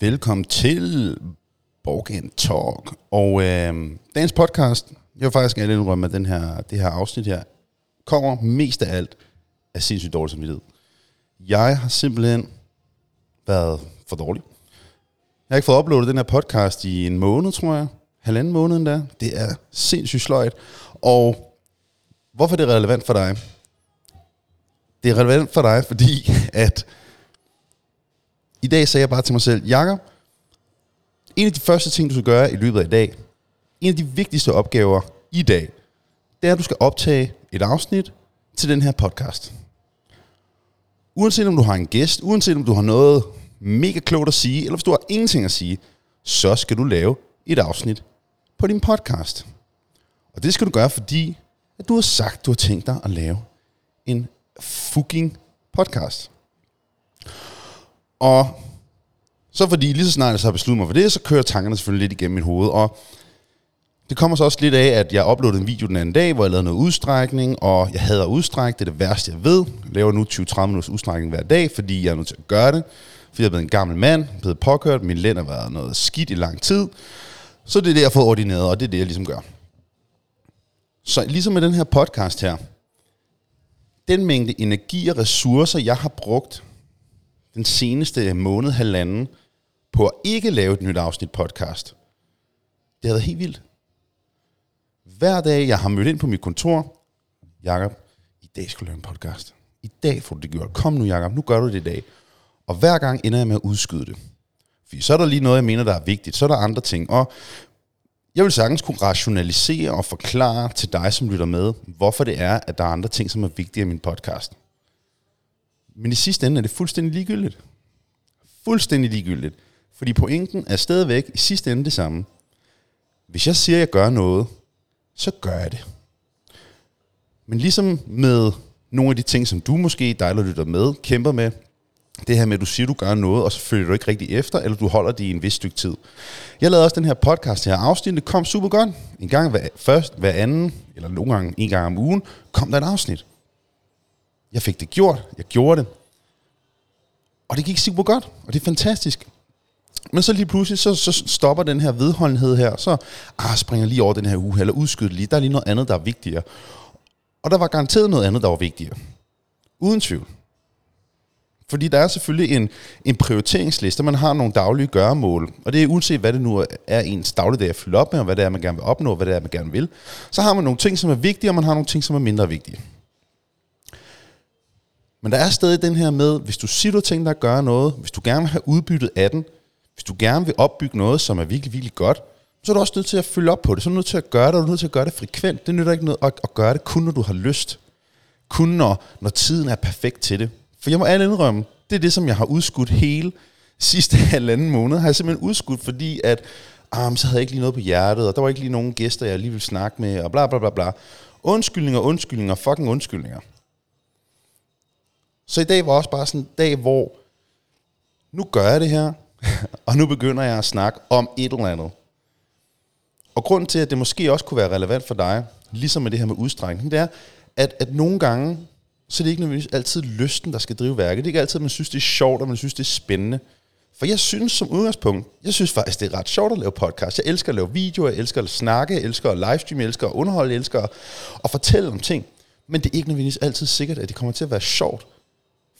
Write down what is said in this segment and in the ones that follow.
Velkommen til Borgen Talk. Og øh, dagens podcast, jeg vil faktisk gerne indrømme, at den her, det her afsnit her kommer mest af alt af sindssygt dårlig samvittighed. Jeg har simpelthen været for dårlig. Jeg har ikke fået uploadet den her podcast i en måned, tror jeg. Halvanden måned endda. Det er sindssygt sløjt. Og hvorfor er det relevant for dig? Det er relevant for dig, fordi at i dag sagde jeg bare til mig selv, Jakob, en af de første ting, du skal gøre i løbet af i dag, en af de vigtigste opgaver i dag, det er, at du skal optage et afsnit til den her podcast. Uanset om du har en gæst, uanset om du har noget mega klogt at sige, eller hvis du har ingenting at sige, så skal du lave et afsnit på din podcast. Og det skal du gøre, fordi at du har sagt, du har tænkt dig at lave en fucking podcast. Og så fordi lige så snart jeg så har besluttet mig for det, så kører tankerne selvfølgelig lidt igennem mit hoved. Og det kommer så også lidt af, at jeg uploadede en video den anden dag, hvor jeg lavede noget udstrækning, og jeg hader udstræk, det er det værste, jeg ved. Jeg laver nu 20-30 minutters udstrækning hver dag, fordi jeg er nødt til at gøre det. Fordi jeg er blevet en gammel mand, blevet påkørt, min lænd har været noget skidt i lang tid. Så det er det, jeg har fået ordineret, og det er det, jeg ligesom gør. Så ligesom med den her podcast her, den mængde energi og ressourcer, jeg har brugt den seneste måned, halvanden, på at ikke lave et nyt afsnit podcast. Det har været helt vildt. Hver dag, jeg har mødt ind på mit kontor, Jakob, i dag skal du lave en podcast. I dag får du det gjort. Kom nu, Jakob, nu gør du det i dag. Og hver gang ender jeg med at udskyde det. Fordi så er der lige noget, jeg mener, der er vigtigt. Så er der andre ting. Og jeg vil sagtens kunne rationalisere og forklare til dig, som lytter med, hvorfor det er, at der er andre ting, som er vigtige i min podcast. Men i sidste ende er det fuldstændig ligegyldigt. Fuldstændig ligegyldigt. Fordi pointen er stadigvæk i sidste ende det samme. Hvis jeg siger, at jeg gør noget, så gør jeg det. Men ligesom med nogle af de ting, som du måske, dig der lytter med, kæmper med, det her med, at du siger, at du gør noget, og så følger du ikke rigtig efter, eller du holder det i en vis stykke tid. Jeg lavede også den her podcast her. Afsnittet kom super godt. En gang hver, først, hver anden, eller nogle gange en gang om ugen, kom der et afsnit. Jeg fik det gjort. Jeg gjorde det. Og det gik super godt, og det er fantastisk. Men så lige pludselig, så, så stopper den her vedholdenhed her, så ah, springer lige over den her uge, eller udskyder lige, der er lige noget andet, der er vigtigere. Og der var garanteret noget andet, der var vigtigere. Uden tvivl. Fordi der er selvfølgelig en, en prioriteringsliste, man har nogle daglige gøremål, og det er uanset hvad det nu er ens dagligdag at fylde op med, og hvad det er, man gerne vil opnå, og hvad det er, man gerne vil. Så har man nogle ting, som er vigtige, og man har nogle ting, som er mindre vigtige. Men der er stadig den her med, hvis du siger, du tænker dig at gøre noget, hvis du gerne vil have udbyttet af den, hvis du gerne vil opbygge noget, som er virkelig, virkelig godt, så er du også nødt til at følge op på det. Så er du nødt til at gøre det, og du er nødt til at gøre det frekvent. Det nytter ikke noget at, at gøre det kun, når du har lyst. Kun når, når tiden er perfekt til det. For jeg må alle indrømme, det er det, som jeg har udskudt hele sidste halvanden måned. Har jeg simpelthen udskudt, fordi at, ah, så havde jeg ikke lige noget på hjertet, og der var ikke lige nogen gæster, jeg lige ville snakke med, og bla bla bla bla. Undskyldninger, undskyldninger, fucking undskyldninger. Så i dag var også bare sådan en dag, hvor nu gør jeg det her, og nu begynder jeg at snakke om et eller andet. Og grund til, at det måske også kunne være relevant for dig, ligesom med det her med udstrækning, det er, at, at nogle gange, så er det ikke nødvendigvis altid lysten, der skal drive værket. Det er ikke altid, at man synes, det er sjovt, og man synes, det er spændende. For jeg synes som udgangspunkt, jeg synes faktisk, det er ret sjovt at lave podcast. Jeg elsker at lave videoer, jeg elsker at snakke, jeg elsker at livestream, jeg elsker at underholde, jeg elsker at fortælle om ting. Men det er ikke nødvendigvis altid sikkert, at det kommer til at være sjovt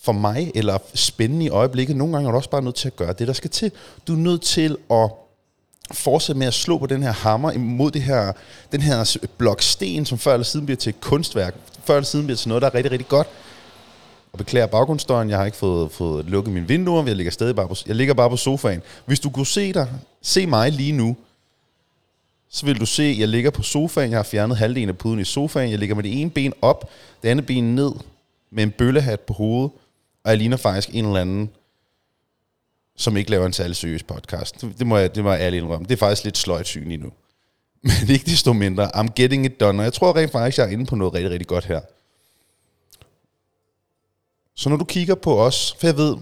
for mig, eller spændende i øjeblikket. Nogle gange er du også bare nødt til at gøre det, der skal til. Du er nødt til at fortsætte med at slå på den her hammer imod det her, den her blok sten, som før eller siden bliver til et kunstværk, før eller siden bliver til noget, der er rigtig, rigtig godt. Og beklager baggrundsstøjen, jeg har ikke fået, fået lukket mine vinduer, jeg ligger stadig bare på, jeg ligger bare på sofaen. Hvis du kunne se dig, se mig lige nu, så vil du se, at jeg ligger på sofaen, jeg har fjernet halvdelen af puden i sofaen, jeg ligger med det ene ben op, det andet ben ned, med en bøllehat på hovedet, og jeg ligner faktisk en eller anden, som ikke laver en særlig seriøs podcast. Det må jeg, det må jeg ærligt indrømme. Det er faktisk lidt sløjt syn lige nu. Men ikke desto mindre, I'm getting it done. Og jeg tror rent faktisk, jeg er inde på noget rigtig, rigtig godt her. Så når du kigger på os, for jeg ved,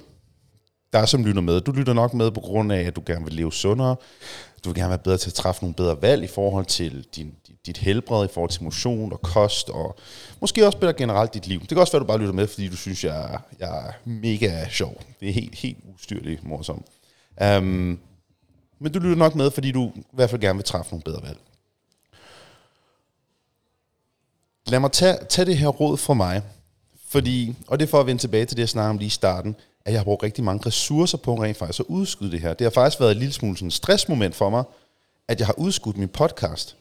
der er som lytter med, du lytter nok med på grund af, at du gerne vil leve sundere, du vil gerne være bedre til at træffe nogle bedre valg i forhold til din, dit helbred, i forhold til motion og kost, og måske også bedre generelt dit liv. Det kan også være, at du bare lytter med, fordi du synes, jeg, jeg er mega sjov. Det er helt, helt ustyrligt morsomt. Um, men du lytter nok med, fordi du i hvert fald gerne vil træffe nogle bedre valg. Lad mig tage, tage det her råd fra mig, fordi, og det er for at vende tilbage til det, jeg snakkede om lige i starten, at jeg har brugt rigtig mange ressourcer på rent faktisk at udskyde det her. Det har faktisk været et lille smule sådan stressmoment for mig, at jeg har udskudt min podcast.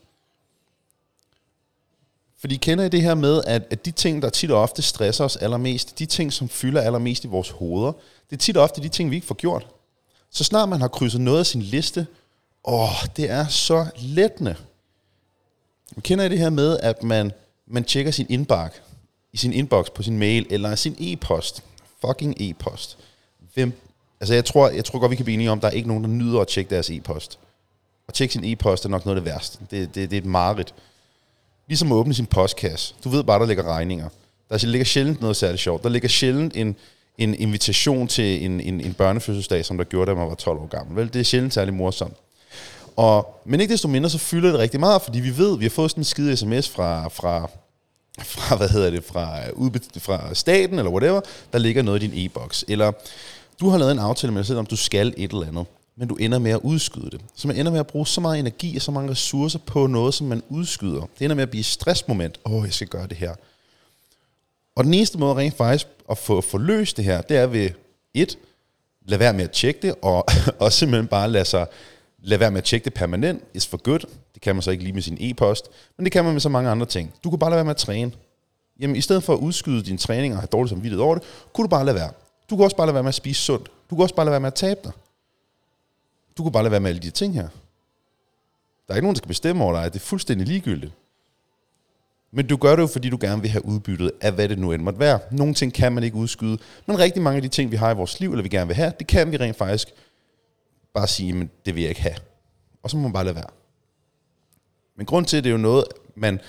Fordi kender I det her med, at, at de ting, der tit og ofte stresser os allermest, de ting, som fylder allermest i vores hoveder, det er tit og ofte de ting, vi ikke får gjort. Så snart man har krydset noget af sin liste, åh, det er så lettende. Kender I det her med, at man, man tjekker sin indbakke, i sin inbox på sin mail, eller sin e-post, fucking e-post. Hvem, altså jeg tror, jeg tror godt, vi kan blive enige om, at der er ikke nogen, der nyder at tjekke deres e-post. At tjekke sin e-post er nok noget af det værste. Det, det, det er et mareridt. Ligesom at åbne sin postkasse. Du ved bare, der ligger regninger. Der ligger sjældent noget særligt sjovt. Der ligger sjældent en, en invitation til en, en, en børnefødselsdag, som der gjorde, da man var 12 år gammel. Vel, det er sjældent særlig morsomt. Og, men ikke desto mindre, så fylder det rigtig meget, fordi vi ved, vi har fået sådan en skide sms fra, fra, fra, hvad hedder det, fra, øh, fra staten eller whatever, der ligger noget i din e-boks. Eller du har lavet en aftale med dig selv, om du skal et eller andet, men du ender med at udskyde det. Så man ender med at bruge så meget energi og så mange ressourcer på noget, som man udskyder. Det ender med at blive et stressmoment. Åh, oh, jeg skal gøre det her. Og den eneste måde rent faktisk at få, få løst det her, det er ved et, lad være med at tjekke det, og, og simpelthen bare lade sig lad være med at tjekke det permanent, is for good. Det kan man så ikke lige med sin e-post, men det kan man med så mange andre ting. Du kan bare lade være med at træne. Jamen, i stedet for at udskyde din træning og have dårligt samvittighed over det, kunne du bare lade være. Du kan også bare lade være med at spise sundt. Du kan også bare lade være med at tabe dig. Du kan bare lade være med alle de ting her. Der er ikke nogen, der skal bestemme over dig. Det er fuldstændig ligegyldigt. Men du gør det jo, fordi du gerne vil have udbyttet af, hvad det nu end måtte være. Nogle ting kan man ikke udskyde, men rigtig mange af de ting, vi har i vores liv, eller vi gerne vil have, det kan vi rent faktisk bare sige, men det vil jeg ikke have. Og så må man bare lade være. Men grund til, at det er jo noget, man,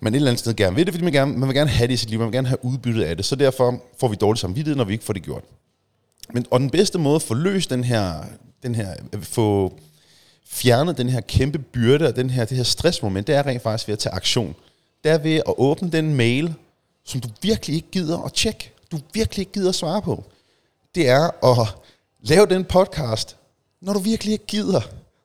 man et eller andet sted gerne vil det, fordi man, gerne, man vil gerne have det i sit liv, man vil gerne have udbyttet af det, så derfor får vi dårligt samvittighed, når vi ikke får det gjort. Men, og den bedste måde at få løst den her, den her øh, få fjernet den her kæmpe byrde og den her, det her stressmoment, det er rent faktisk ved at tage aktion. Det er ved at åbne den mail, som du virkelig ikke gider at tjekke. Du virkelig ikke gider at svare på. Det er at lave den podcast, når du virkelig ikke gider.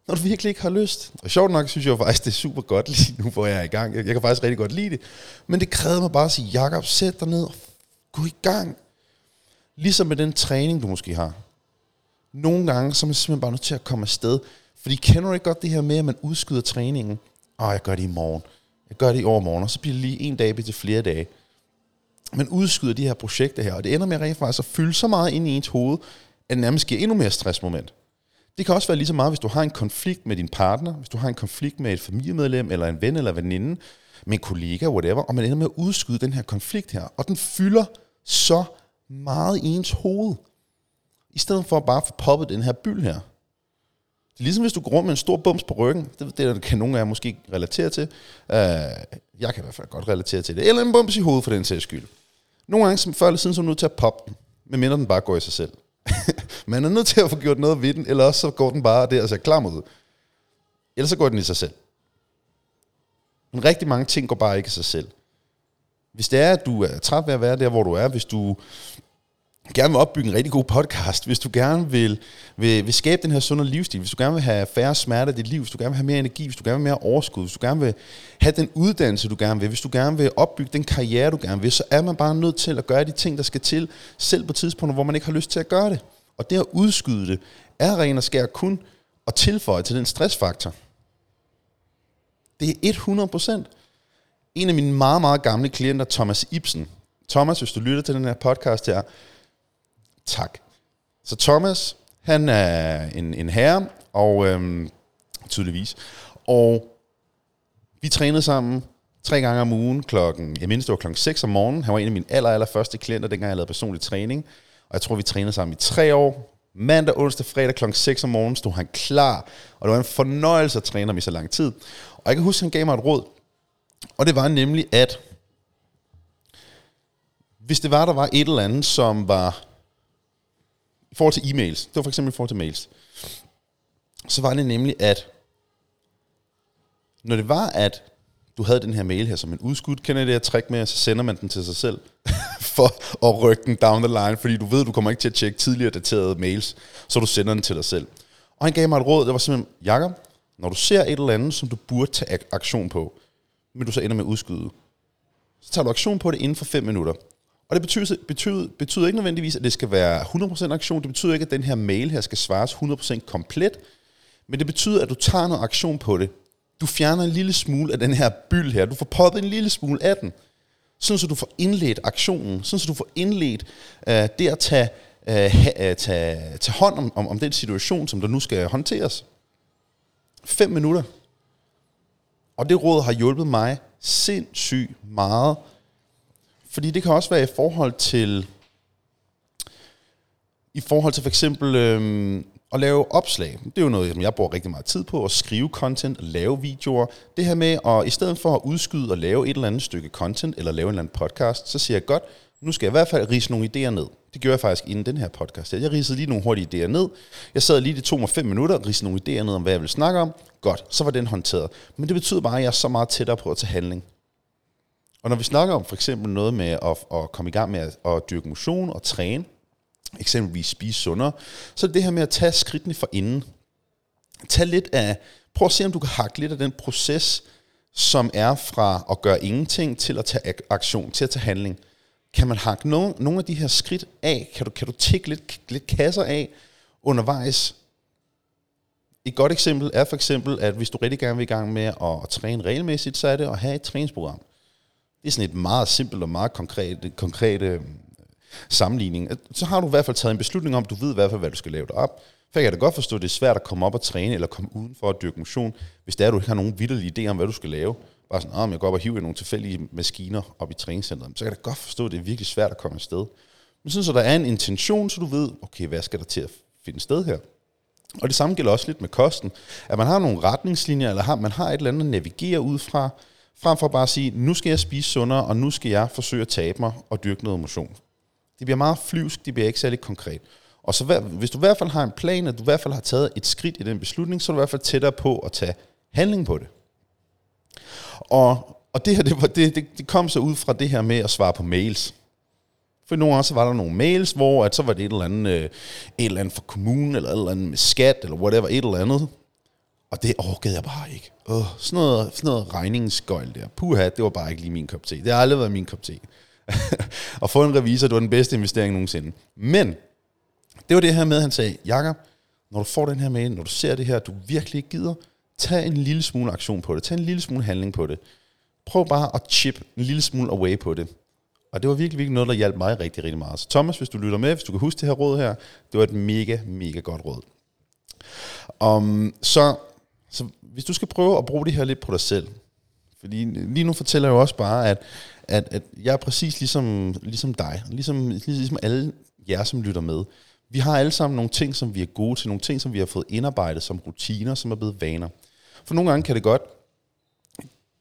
Når du virkelig ikke har lyst. Og sjovt nok synes jeg jo faktisk, det er super godt lige nu, hvor jeg er i gang. Jeg, jeg kan faktisk rigtig godt lide det. Men det krævede mig bare at sige, Jakob, sæt dig ned og gå i gang. Ligesom med den træning, du måske har. Nogle gange, så er man simpelthen bare nødt til at komme afsted. Fordi kender du ikke godt det her med, at man udskyder træningen? Åh, jeg gør det i morgen. Jeg gør det i overmorgen, og så bliver det lige en dag til flere dage. Man udskyder de her projekter her, og det ender med rent faktisk at fylde så meget ind i ens hoved, at det nærmest giver endnu mere stressmoment. Det kan også være lige så meget, hvis du har en konflikt med din partner, hvis du har en konflikt med et familiemedlem, eller en ven eller veninde, med en kollega, whatever, og man ender med at udskyde den her konflikt her, og den fylder så meget i ens hoved, i stedet for bare at få poppet den her byld her. Det er ligesom hvis du går rundt med en stor bums på ryggen, det, det kan nogle af jer måske relatere til, uh, jeg kan i hvert fald godt relatere til det, eller en bums i hovedet for den sags skyld. Nogle gange, som før eller siden, så er du nødt til at poppe den, medmindre den bare går i sig selv. Man er nødt til at få gjort noget ved den, eller også så går den bare der og ser klam ud. Ellers så går den i sig selv. Men rigtig mange ting går bare ikke i sig selv. Hvis det er, at du er træt ved at være der, hvor du er, hvis du gerne vil opbygge en rigtig god podcast, hvis du gerne vil, vil, vil skabe den her sunde livsstil, hvis du gerne vil have færre smerter i dit liv, hvis du gerne vil have mere energi, hvis du gerne vil have mere overskud, hvis du gerne vil have den uddannelse, du gerne vil, hvis du gerne vil opbygge den karriere, du gerne vil, så er man bare nødt til at gøre de ting, der skal til, selv på tidspunkter, hvor man ikke har lyst til at gøre det. Og det at udskyde det, er ren og skær kun at tilføje til den stressfaktor. Det er 100 procent. En af mine meget, meget gamle klienter, Thomas Ibsen. Thomas, hvis du lytter til den her podcast her, tak. Så Thomas, han er en, en herre, og øhm, tydeligvis. Og vi trænede sammen tre gange om ugen klokken, jeg mindes det var klokken 6 om morgenen. Han var en af mine aller, aller første klienter, dengang jeg lavede personlig træning. Og jeg tror, vi trænede sammen i tre år. Mandag, onsdag, fredag kl. 6 om morgenen stod han klar. Og det var en fornøjelse at træne ham i så lang tid. Og jeg kan huske, at han gav mig et råd. Og det var nemlig, at hvis det var, der var et eller andet, som var forhold til e-mails, det var for eksempel i forhold til mails, så var det nemlig, at når det var, at du havde den her mail her som en udskudt, kender I det her trick med, at så sender man den til sig selv for at rykke den down the line, fordi du ved, du kommer ikke til at tjekke tidligere daterede mails, så du sender den til dig selv. Og han gav mig et råd, det var simpelthen, Jakob, når du ser et eller andet, som du burde tage aktion på, men du så ender med at udskyde, så tager du aktion på det inden for 5 minutter. Og det betyder, betyder, betyder ikke nødvendigvis, at det skal være 100% aktion. Det betyder ikke, at den her mail her skal svares 100% komplet. Men det betyder, at du tager noget aktion på det. Du fjerner en lille smule af den her byld her. Du får poppet en lille smule af den. Sådan så du får indledt aktionen. Sådan så du får indledt øh, det at tage, øh, ha, øh, tage, tage hånd om, om, om den situation, som der nu skal håndteres. 5 minutter. Og det råd har hjulpet mig sindssygt meget. Fordi det kan også være i forhold til i forhold til for eksempel øhm, at lave opslag. Det er jo noget, som jeg bruger rigtig meget tid på, at skrive content, lave videoer. Det her med, at i stedet for at udskyde og lave et eller andet stykke content, eller lave en eller anden podcast, så siger jeg godt, nu skal jeg i hvert fald rise nogle idéer ned. Det gjorde jeg faktisk inden den her podcast. Jeg risede lige nogle hurtige idéer ned. Jeg sad lige, det tog mig fem minutter, og risede nogle idéer ned om, hvad jeg ville snakke om. Godt, så var den håndteret. Men det betyder bare, at jeg er så meget tættere på at tage handling. Og når vi snakker om for eksempel noget med at, at komme i gang med at, at dyrke motion og træne, eksempelvis spise sundere, så er det det her med at tage skridtene for inden. Tag lidt af, prøv at se om du kan hakke lidt af den proces, som er fra at gøre ingenting til at tage aktion, til at tage handling. Kan man hakke nogle, nogle af de her skridt af? Kan du, kan du tikke lidt, lidt kasser af undervejs? Et godt eksempel er for eksempel, at hvis du rigtig gerne vil i gang med at, at træne regelmæssigt, så er det at have et træningsprogram. Det er sådan et meget simpelt og meget konkret, konkret øh, sammenligning. Så har du i hvert fald taget en beslutning om, du ved i hvert fald, hvad du skal lave op. For jeg kan da godt forstå, at det er svært at komme op og træne, eller komme uden for at dyrke motion, hvis det er, at du ikke har nogen vidderlige idéer om, hvad du skal lave. Bare sådan, om jeg går op og hiver nogle tilfældige maskiner op i træningscenteret. Så kan jeg da godt forstå, at det er virkelig svært at komme afsted. Men sådan, så der er en intention, så du ved, okay, hvad skal der til at finde sted her? Og det samme gælder også lidt med kosten. At man har nogle retningslinjer, eller har, man har et eller andet at navigere ud fra, frem for bare at sige, nu skal jeg spise sundere, og nu skal jeg forsøge at tabe mig og dyrke noget motion. Det bliver meget flyvsk, det bliver ikke særlig konkret. Og så hvis du i hvert fald har en plan, at du i hvert fald har taget et skridt i den beslutning, så er du i hvert fald tættere på at tage handling på det. Og, og det her, det, var, det, det, det kom så ud fra det her med at svare på mails. For nogle gange så var der nogle mails, hvor at så var det et eller andet, øh, et eller andet fra kommunen, eller et eller andet med skat, eller whatever, et eller andet. Og det orkede jeg bare ikke. Åh, sådan, noget, sådan noget regningsgøjl der. Puha, det var bare ikke lige min kop te. Det har aldrig været min kop te. at få en revisor, det var den bedste investering nogensinde. Men, det var det her med, at han sagde, Jakob, når du får den her mail, når du ser det her, du virkelig ikke gider, tag en lille smule aktion på det. Tag en lille smule handling på det. Prøv bare at chip en lille smule away på det. Og det var virkelig, virkelig noget, der hjalp mig rigtig, rigtig meget. Så Thomas, hvis du lytter med, hvis du kan huske det her råd her, det var et mega, mega godt råd. Um, så så hvis du skal prøve at bruge det her lidt på dig selv, fordi lige nu fortæller jeg jo også bare, at, at, at jeg er præcis ligesom, ligesom dig, ligesom, ligesom alle jer, som lytter med. Vi har alle sammen nogle ting, som vi er gode til, nogle ting, som vi har fået indarbejdet som rutiner, som er blevet vaner. For nogle gange kan det godt,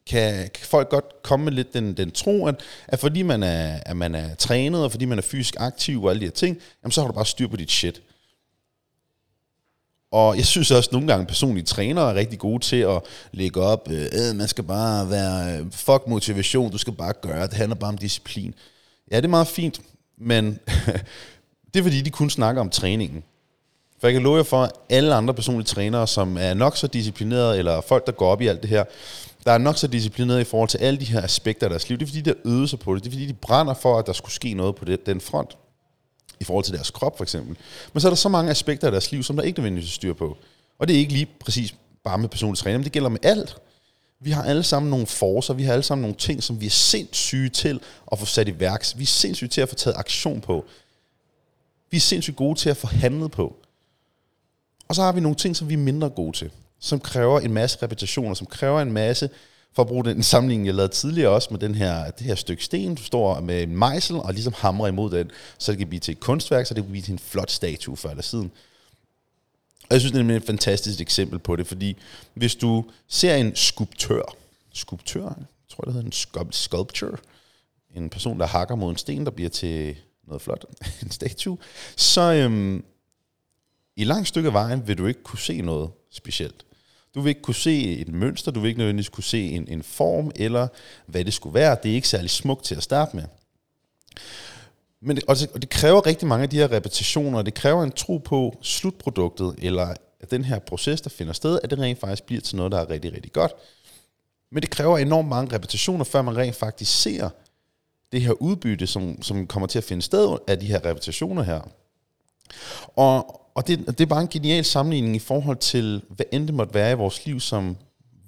kan, kan folk godt komme med lidt den, den tro, at, at fordi man er, at man er trænet, og fordi man er fysisk aktiv og alle de her ting, jamen så har du bare styr på dit shit. Og jeg synes også, at nogle gange personlige trænere er rigtig gode til at lægge op, øh, man skal bare være, øh, fuck motivation, du skal bare gøre, det handler bare om disciplin. Ja, det er meget fint, men det er fordi, de kun snakker om træningen. For jeg kan love jer for, at alle andre personlige trænere, som er nok så disciplinerede, eller folk, der går op i alt det her, der er nok så disciplinerede i forhold til alle de her aspekter af deres liv, det er fordi, de har øvet sig på det. Det er fordi, de brænder for, at der skulle ske noget på det, den front i forhold til deres krop for eksempel. Men så er der så mange aspekter af deres liv, som der ikke nødvendigvis styr på. Og det er ikke lige præcis bare med personlig træning, men det gælder med alt. Vi har alle sammen nogle forser, vi har alle sammen nogle ting, som vi er sindssyge til at få sat i værks. Vi er sindssyge til at få taget aktion på. Vi er sindssygt gode til at få handlet på. Og så har vi nogle ting, som vi er mindre gode til, som kræver en masse repetitioner, som kræver en masse for at bruge den sammenligning, jeg lavede tidligere også med den her, det her stykke sten, du står med en mejsel og ligesom hamrer imod den, så det kan blive til et kunstværk, så det kan blive til en flot statue før eller siden. Og jeg synes, det er et fantastisk eksempel på det, fordi hvis du ser en skulptør, skulptør, jeg tror det hedder en sculpture, en person, der hakker mod en sten, der bliver til noget flot, en statue, så øhm, i langt stykke af vejen vil du ikke kunne se noget specielt. Du vil ikke kunne se et mønster, du vil ikke nødvendigvis kunne se en, en form, eller hvad det skulle være. Det er ikke særlig smukt til at starte med. Men det, og, det, og det kræver rigtig mange af de her repetitioner, og det kræver en tro på slutproduktet, eller at den her proces, der finder sted, at det rent faktisk bliver til noget, der er rigtig, rigtig godt. Men det kræver enormt mange repetitioner, før man rent faktisk ser det her udbytte, som, som kommer til at finde sted af de her repetitioner her. Og, og det, det er bare en genial sammenligning i forhold til, hvad end det måtte være i vores liv, som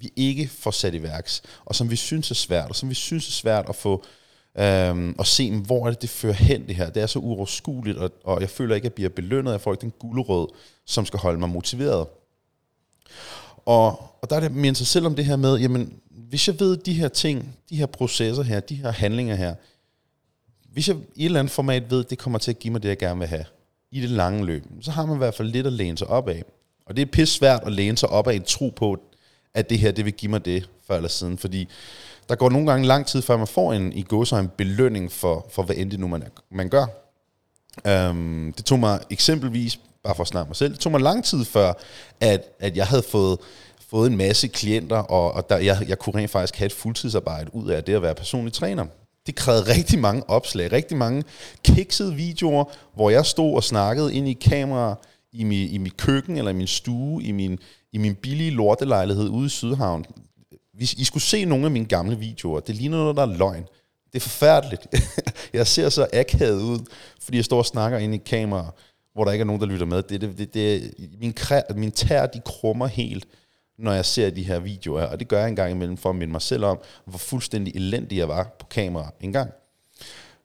vi ikke får sat i værks, og som vi synes er svært, og som vi synes er svært at få øhm, at se, hvor er det, det fører hen det her. Det er så uoverskueligt, og, og jeg føler ikke, at jeg bliver belønnet. Jeg får ikke den gulerød, som skal holde mig motiveret. Og, og der er det mere sig selv om det her med, jamen, hvis jeg ved de her ting, de her processer her, de her handlinger her, hvis jeg i et eller andet format ved, at det kommer til at give mig det, jeg gerne vil have, i det lange løb, så har man i hvert fald lidt at læne sig op af. Og det er pisse svært at læne sig op af en tro på, at det her, det vil give mig det, før eller siden. Fordi der går nogle gange lang tid, før man får en, i går så en belønning for, for hvad end det nu man, man gør. Um, det tog mig eksempelvis, bare for at snakke mig selv, det tog mig lang tid før, at, at jeg havde fået, fået en masse klienter, og, og der, jeg, jeg kunne rent faktisk have et fuldtidsarbejde ud af det at være personlig træner. Det krævede rigtig mange opslag, rigtig mange kiksede videoer, hvor jeg stod og snakkede ind i kamera i, min, i mit køkken, eller i min stue, i min, i min billige lortelejlighed ude i Sydhavn. Hvis I skulle se nogle af mine gamle videoer, det ligner noget, der er løgn. Det er forfærdeligt. jeg ser så akavet ud, fordi jeg står og snakker ind i kamera, hvor der ikke er nogen, der lytter med. Det, det, det, det, min, min tær, de krummer helt, når jeg ser de her videoer, og det gør jeg en gang imellem for at minde mig selv om, hvor fuldstændig elendig jeg var på kamera en gang.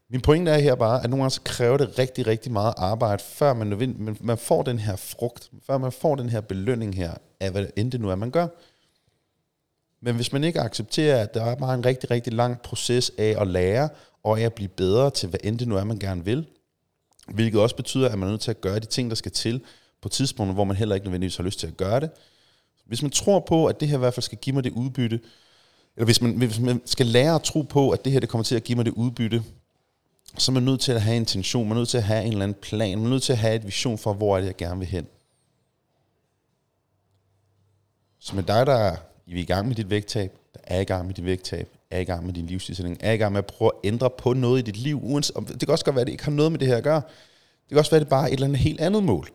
Min pointe er her bare, at nogle gange så kræver det rigtig, rigtig meget arbejde, før man, man får den her frugt, før man får den her belønning her, af hvad end det nu er, man gør. Men hvis man ikke accepterer, at der er bare en rigtig, rigtig lang proces af at lære, og af at blive bedre til, hvad end det nu er, man gerne vil, hvilket også betyder, at man er nødt til at gøre de ting, der skal til, på tidspunkter, hvor man heller ikke nødvendigvis har lyst til at gøre det. Hvis man tror på, at det her i hvert fald skal give mig det udbytte, eller hvis man, hvis man skal lære at tro på, at det her det kommer til at give mig det udbytte, så er man nødt til at have intention, man er nødt til at have en eller anden plan, man er nødt til at have et vision for, hvor er det, jeg gerne vil hen. Så med dig, der er i gang med dit vægttab, der er i gang med dit vægttab, er i gang med din livsstilling, er i gang med at prøve at ændre på noget i dit liv, uanset, det kan også godt være, at det ikke har noget med det her at gøre. Det kan også være, at det bare er et eller andet helt andet mål.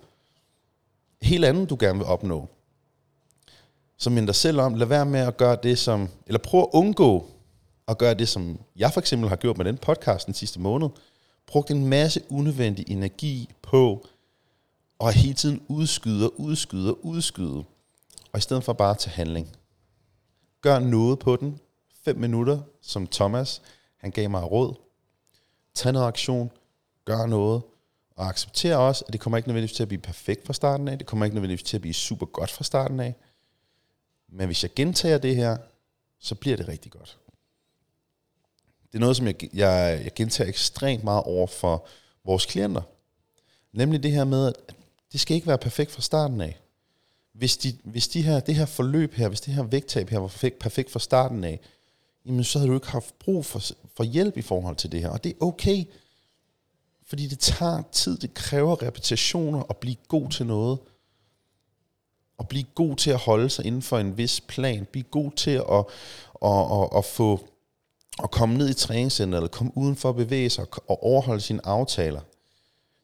Helt andet, du gerne vil opnå. Så mind dig selv om, lad være med at gøre det som, eller prøv at undgå at gøre det, som jeg for eksempel har gjort med den podcast den sidste måned. Brugt en masse unødvendig energi på at hele tiden udskyde og udskyde og udskyde. Og i stedet for bare at tage handling. Gør noget på den. Fem minutter, som Thomas han gav mig råd. Tag noget aktion. Gør noget. Og accepter også, at det kommer ikke nødvendigvis til at blive perfekt fra starten af. Det kommer ikke nødvendigvis til at blive super godt fra starten af. Men hvis jeg gentager det her, så bliver det rigtig godt. Det er noget, som jeg, jeg, jeg gentager ekstremt meget over for vores klienter. Nemlig det her med, at det skal ikke være perfekt fra starten af. Hvis, de, hvis de her, det her forløb her, hvis det her vægttab her var perfekt, perfekt fra starten af, jamen så havde du ikke haft brug for, for hjælp i forhold til det her. Og det er okay, fordi det tager tid, det kræver repetitioner at blive god til noget at blive god til at holde sig inden for en vis plan. Blive god til at, at, at, at, at få at komme ned i træningscenteret, eller komme uden for at bevæge sig og overholde sine aftaler.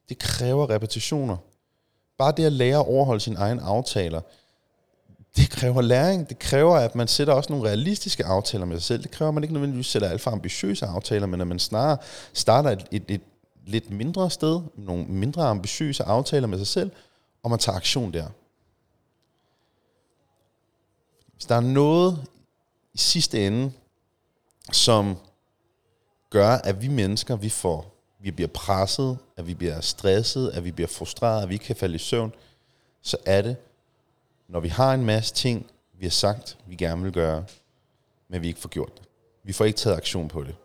Det kræver repetitioner. Bare det at lære at overholde sine egne aftaler, det kræver læring. Det kræver, at man sætter også nogle realistiske aftaler med sig selv. Det kræver, at man ikke nødvendigvis sætter alt for ambitiøse aftaler, men at man snarere starter et, et, et lidt mindre sted, nogle mindre ambitiøse aftaler med sig selv, og man tager aktion der. Hvis der er noget i sidste ende, som gør, at vi mennesker, vi får, vi bliver presset, at vi bliver stresset, at vi bliver frustreret, at vi ikke kan falde i søvn, så er det, når vi har en masse ting, vi har sagt, vi gerne vil gøre, men vi ikke får gjort det. Vi får ikke taget aktion på det.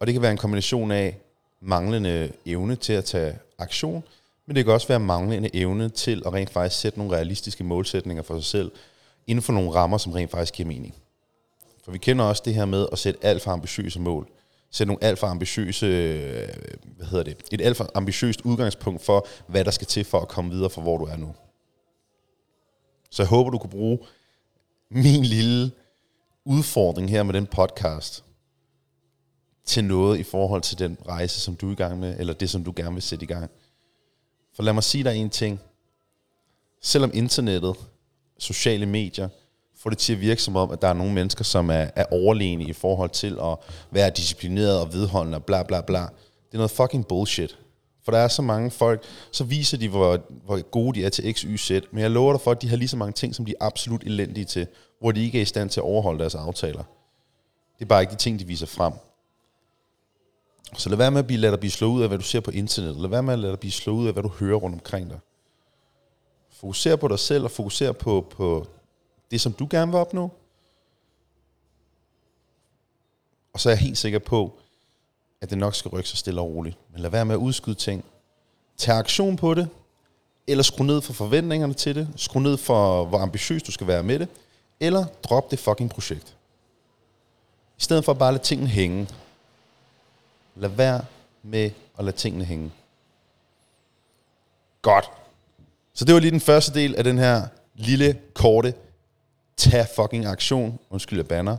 Og det kan være en kombination af manglende evne til at tage aktion, men det kan også være manglende evne til at rent faktisk sætte nogle realistiske målsætninger for sig selv, inden for nogle rammer, som rent faktisk giver mening. For vi kender også det her med at sætte alt for ambitiøse mål. Sætte nogle alt for ambitiøse, øh, hvad hedder det, et alt for ambitiøst udgangspunkt for, hvad der skal til for at komme videre fra, hvor du er nu. Så jeg håber, du kunne bruge min lille udfordring her med den podcast til noget i forhold til den rejse, som du er i gang med, eller det, som du gerne vil sætte i gang. For lad mig sige dig en ting. Selvom internettet, sociale medier, får det til at virke som om, at der er nogle mennesker, som er, er overlegne i forhold til at være disciplineret og vedholdende og bla bla bla. Det er noget fucking bullshit. For der er så mange folk, så viser de, hvor, hvor gode de er til X, Y, Z. Men jeg lover dig for, at de har lige så mange ting, som de er absolut elendige til, hvor de ikke er i stand til at overholde deres aftaler. Det er bare ikke de ting, de viser frem. Så lad være med at blive, lade dig blive slået ud af, hvad du ser på internettet. Lad være med at lade dig blive slået ud af, hvad du hører rundt omkring dig. Fokuser på dig selv, og fokuser på, på det, som du gerne vil opnå. Og så er jeg helt sikker på, at det nok skal rykke sig stille og roligt. Men lad være med at udskyde ting. Tag aktion på det, eller skru ned for forventningerne til det, skru ned for, hvor ambitiøs du skal være med det, eller drop det fucking projekt. I stedet for at bare lade tingene hænge. Lad være med at lade tingene hænge. Godt. Så det var lige den første del af den her lille, korte, tag fucking aktion, undskyld jeg banner,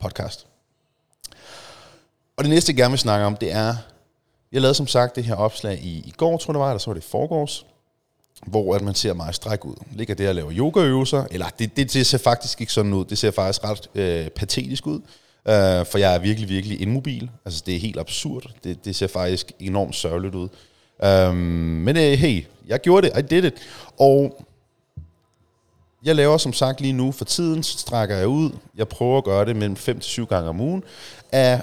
podcast. Og det næste, jeg gerne vil snakke om, det er, jeg lavede som sagt det her opslag i, i går, tror jeg det var, eller så var det forgårs, hvor at man ser meget stræk ud. Ligger der og laver yogaøvelser, eller det, det, det ser faktisk ikke sådan ud, det ser faktisk ret øh, patetisk ud, øh, for jeg er virkelig, virkelig immobil. Altså det er helt absurd, det, det ser faktisk enormt sørgeligt ud. Um, men øh, hey, jeg gjorde det, I did it. Og jeg laver som sagt lige nu, for tiden strækker jeg ud, jeg prøver at gøre det mellem 5 til 7 gange om ugen, af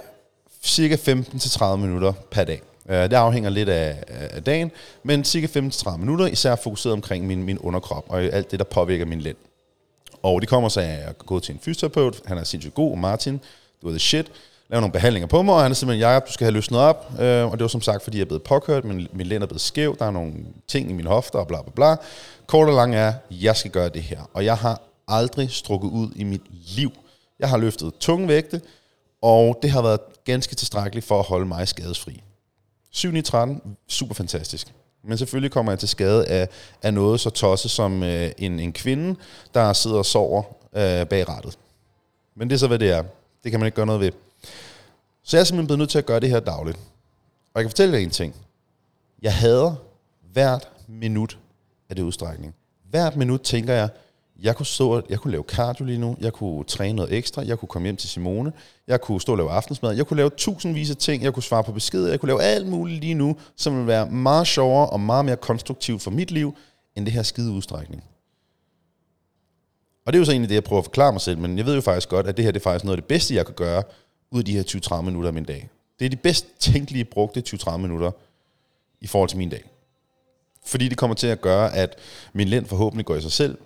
cirka 15-30 minutter per dag. Uh, det afhænger lidt af, af dagen, men cirka 15-30 minutter, især fokuseret omkring min, min underkrop og alt det, der påvirker min lænd. Og det kommer så af at gå til en fysioterapeut, han er sindssygt god, Martin, du er the shit, lave nogle behandlinger på mig, og han er simpelthen, Jacob, du skal have løsnet op, øh, og det var som sagt, fordi jeg er blevet påkørt, men min lænd er blevet skæv, der er nogle ting i min hofter, og bla bla bla. Kort og lang er, jeg skal gøre det her, og jeg har aldrig strukket ud i mit liv. Jeg har løftet tunge vægte, og det har været ganske tilstrækkeligt for at holde mig skadesfri. 7 i 13, super fantastisk. Men selvfølgelig kommer jeg til skade af, af noget så tosset som øh, en, en kvinde, der sidder og sover øh, bag rattet. Men det er så, hvad det er. Det kan man ikke gøre noget ved. Så jeg er simpelthen blevet nødt til at gøre det her dagligt. Og jeg kan fortælle dig en ting. Jeg hader hvert minut af det udstrækning. Hvert minut tænker jeg, jeg kunne, stå, jeg kunne lave cardio lige nu, jeg kunne træne noget ekstra, jeg kunne komme hjem til Simone, jeg kunne stå og lave aftensmad, jeg kunne lave tusindvis af ting, jeg kunne svare på beskeder, jeg kunne lave alt muligt lige nu, som ville være meget sjovere og meget mere konstruktivt for mit liv, end det her skide udstrækning. Og det er jo så egentlig det, jeg prøver at forklare mig selv, men jeg ved jo faktisk godt, at det her det er faktisk noget af det bedste, jeg kan gøre, ud af de her 20-30 minutter af min dag. Det er de bedst tænkelige brugte 20-30 minutter i forhold til min dag. Fordi det kommer til at gøre, at min lænd forhåbentlig går i sig selv,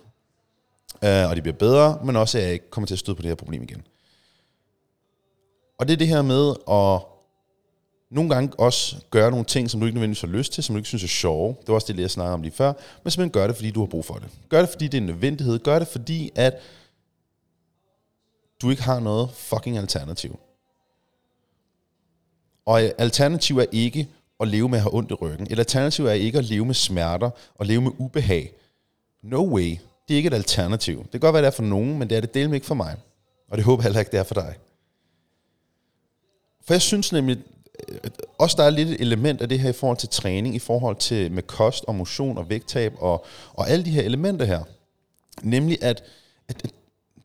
øh, og det bliver bedre, men også at jeg ikke kommer til at støde på det her problem igen. Og det er det her med at nogle gange også gøre nogle ting, som du ikke nødvendigvis har lyst til, som du ikke synes er sjove. Det var også det, jeg snakkede om lige før. Men simpelthen gør det, fordi du har brug for det. Gør det, fordi det er en nødvendighed. Gør det, fordi at du ikke har noget fucking alternativ. Og alternativ er ikke at leve med at have ondt i ryggen. Et alternativ er ikke at leve med smerter og leve med ubehag. No way. Det er ikke et alternativ. Det kan godt være, det er for nogen, men det er det delt ikke for mig. Og det håber jeg heller ikke, det er for dig. For jeg synes nemlig, øh, også der er lidt et element af det her i forhold til træning, i forhold til med kost og motion og vægttab og, og alle de her elementer her. Nemlig at, at, at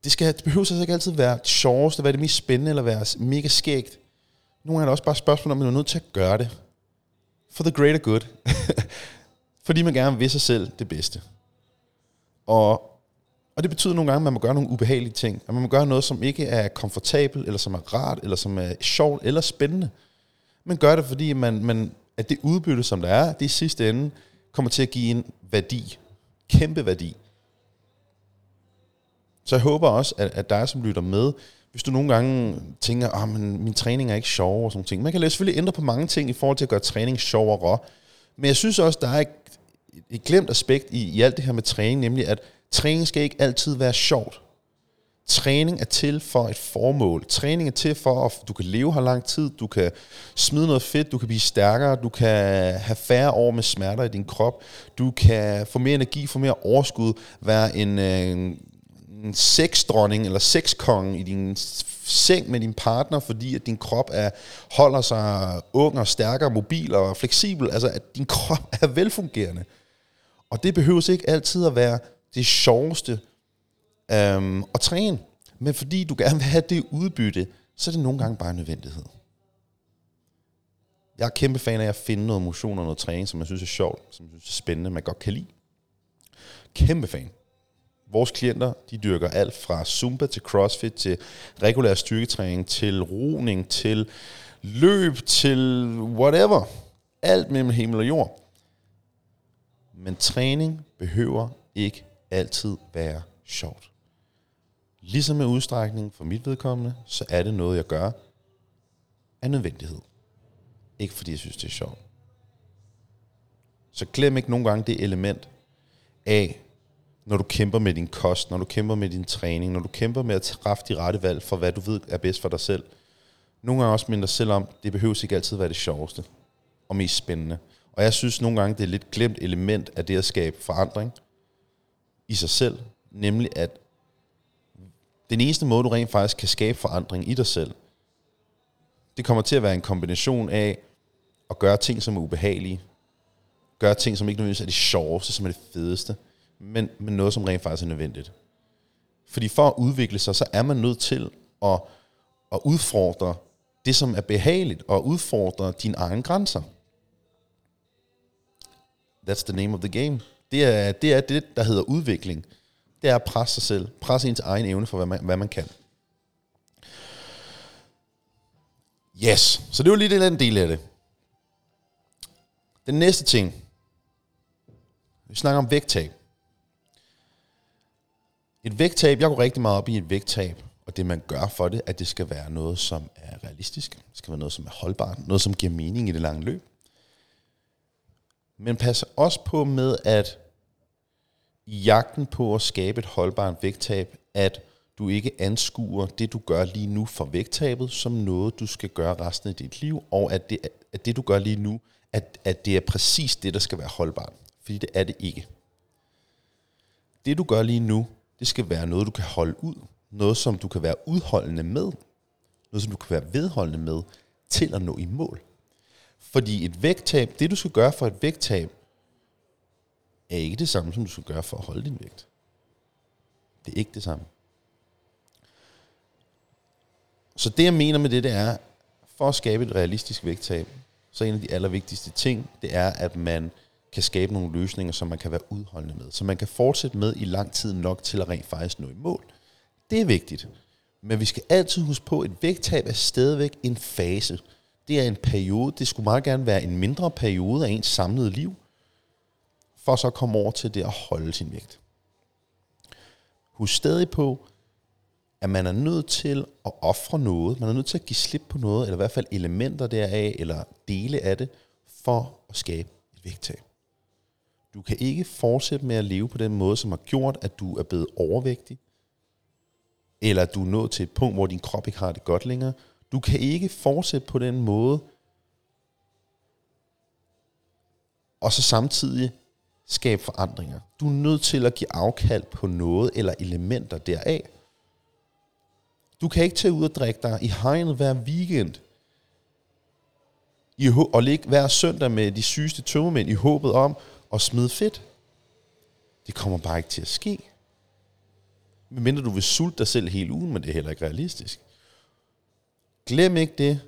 det, skal, det behøver så ikke altid være det sjoveste, være det mest spændende, eller være mega skægt. Nogle gange er det også bare spørgsmål om, at man er nødt til at gøre det. For the greater good. Fordi man gerne vil sig selv det bedste. Og, og det betyder nogle gange, at man må gøre nogle ubehagelige ting. At man må gøre noget, som ikke er komfortabelt, eller som er rart, eller som er sjovt, eller spændende. Man gør det, fordi man, man, at det udbytte, som der er, det i sidste ende kommer til at give en værdi. Kæmpe værdi. Så jeg håber også, at, at dig, som lytter med, hvis du nogle gange tænker, at oh, min træning er ikke sjov og sådan ting. Man kan selvfølgelig ændre på mange ting i forhold til at gøre træning sjovere. Men jeg synes også, der er et, et glemt aspekt i, i alt det her med træning, nemlig at træning skal ikke altid være sjovt. Træning er til for et formål. Træning er til for, at du kan leve her lang tid, du kan smide noget fedt, du kan blive stærkere, du kan have færre år med smerter i din krop, du kan få mere energi, få mere overskud, være en, en en sexdronning eller sexkonge i din seng med din partner, fordi at din krop er, holder sig ung og stærkere, mobil og fleksibel. Altså, at din krop er velfungerende. Og det behøves ikke altid at være det sjoveste øhm, at træne. Men fordi du gerne vil have det udbytte, så er det nogle gange bare en nødvendighed. Jeg er kæmpe fan af at finde noget motion og noget træning, som jeg synes er sjovt, som jeg synes er spændende, man godt kan lide. Kæmpe fan. Vores klienter, de dyrker alt fra Zumba til CrossFit, til regulær styrketræning, til roning, til løb, til whatever. Alt mellem himmel og jord. Men træning behøver ikke altid være sjovt. Ligesom med udstrækning for mit vedkommende, så er det noget, jeg gør af nødvendighed. Ikke fordi jeg synes, det er sjovt. Så glem ikke nogle gange det element af, når du kæmper med din kost, når du kæmper med din træning, når du kæmper med at træffe de rette valg for, hvad du ved er bedst for dig selv. Nogle gange også minder selv om, det behøver ikke altid være det sjoveste og mest spændende. Og jeg synes nogle gange, det er et lidt glemt element af det at skabe forandring i sig selv, nemlig at den eneste måde, du rent faktisk kan skabe forandring i dig selv, det kommer til at være en kombination af at gøre ting, som er ubehagelige, gøre ting, som ikke nødvendigvis er det sjoveste, som er det fedeste, men, men noget, som rent faktisk er nødvendigt. Fordi for at udvikle sig, så er man nødt til at, at udfordre det, som er behageligt, og udfordre dine egne grænser. That's the name of the game. Det er det, er det der hedder udvikling. Det er at presse sig selv. Presse ens egen evne for, hvad man, hvad man kan. Yes, så det var lige den del af det. Den næste ting. Vi snakker om vægttab. Et vægttab, jeg går rigtig meget op i et vægttab, og det man gør for det, at det skal være noget, som er realistisk. Det skal være noget, som er holdbart. Noget, som giver mening i det lange løb. Men pas også på med, at i jagten på at skabe et holdbart vægttab, at du ikke anskuer det, du gør lige nu for vægttabet, som noget, du skal gøre resten af dit liv, og at det, at det du gør lige nu, at, at det er præcis det, der skal være holdbart. Fordi det er det ikke. Det, du gør lige nu, det skal være noget, du kan holde ud. Noget, som du kan være udholdende med. Noget, som du kan være vedholdende med til at nå i mål. Fordi et vægttab, det du skal gøre for et vægttab, er ikke det samme, som du skal gøre for at holde din vægt. Det er ikke det samme. Så det jeg mener med det, det er, for at skabe et realistisk vægttab, så en af de allervigtigste ting, det er, at man kan skabe nogle løsninger, som man kan være udholdende med. Så man kan fortsætte med i lang tid nok til at rent faktisk nå i mål. Det er vigtigt. Men vi skal altid huske på, at et vægttab er stadigvæk en fase. Det er en periode. Det skulle meget gerne være en mindre periode af ens samlede liv, for så at komme over til det at holde sin vægt. Husk stadig på, at man er nødt til at ofre noget, man er nødt til at give slip på noget, eller i hvert fald elementer deraf, eller dele af det, for at skabe et vægttab. Du kan ikke fortsætte med at leve på den måde, som har gjort, at du er blevet overvægtig, eller at du er nået til et punkt, hvor din krop ikke har det godt længere. Du kan ikke fortsætte på den måde, og så samtidig skabe forandringer. Du er nødt til at give afkald på noget eller elementer deraf. Du kan ikke tage ud og drikke dig i hegnet hver weekend, i, og ligge hver søndag med de sygeste tømmermænd i håbet om og smide fedt. Det kommer bare ikke til at ske. Medmindre du vil sulte dig selv hele ugen, men det er heller ikke realistisk. Glem ikke det.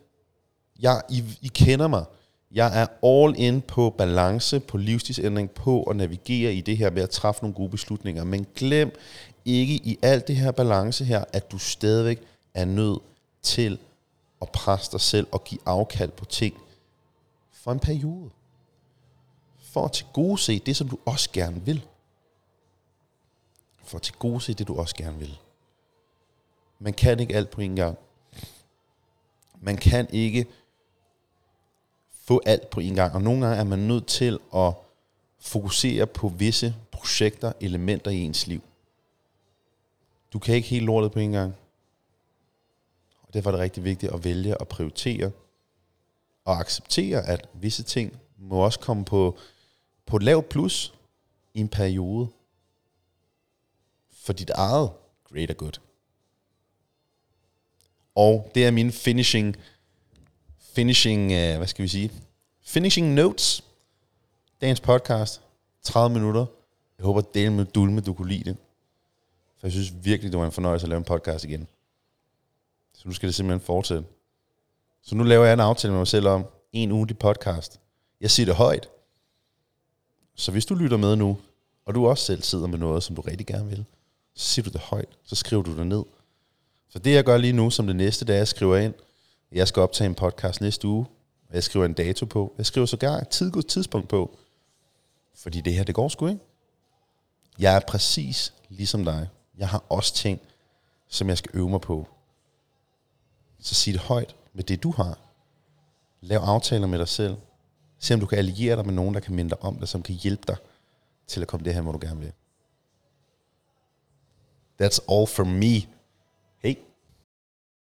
Jeg, I, I kender mig. Jeg er all in på balance, på livsstilsændring, på at navigere i det her med at træffe nogle gode beslutninger. Men glem ikke i alt det her balance her, at du stadigvæk er nødt til at presse dig selv og give afkald på ting for en periode. For at til gode se det, som du også gerne vil. For at til gode se det, du også gerne vil. Man kan ikke alt på en gang. Man kan ikke få alt på en gang. Og nogle gange er man nødt til at fokusere på visse projekter, elementer i ens liv. Du kan ikke helt lortet på en gang. Og derfor er det rigtig vigtigt at vælge at prioritere og acceptere, at visse ting må også komme på, på et lavt plus i en periode. For dit eget greater good. Og det er min finishing, finishing, uh, hvad skal vi sige, finishing notes. Dagens podcast, 30 minutter. Jeg håber, at med dulme, du kunne lide det. For jeg synes virkelig, det var en fornøjelse at lave en podcast igen. Så nu skal det simpelthen fortsætte. Så nu laver jeg en aftale med mig selv om en ugentlig podcast. Jeg siger det højt. Så hvis du lytter med nu, og du også selv sidder med noget, som du rigtig gerne vil, så siger du det højt, så skriver du det ned. Så det jeg gør lige nu, som det næste, dag, jeg skriver ind, jeg skal optage en podcast næste uge, og jeg skriver en dato på. Jeg skriver sågar et tidligt tidspunkt på. Fordi det her, det går sgu ikke. Jeg er præcis ligesom dig. Jeg har også ting, som jeg skal øve mig på. Så sig det højt med det, du har. Lav aftaler med dig selv. Se om du kan alliere dig med nogen, der kan minde dig om det, som kan hjælpe dig til at komme det her, hvor du gerne vil. That's all for me.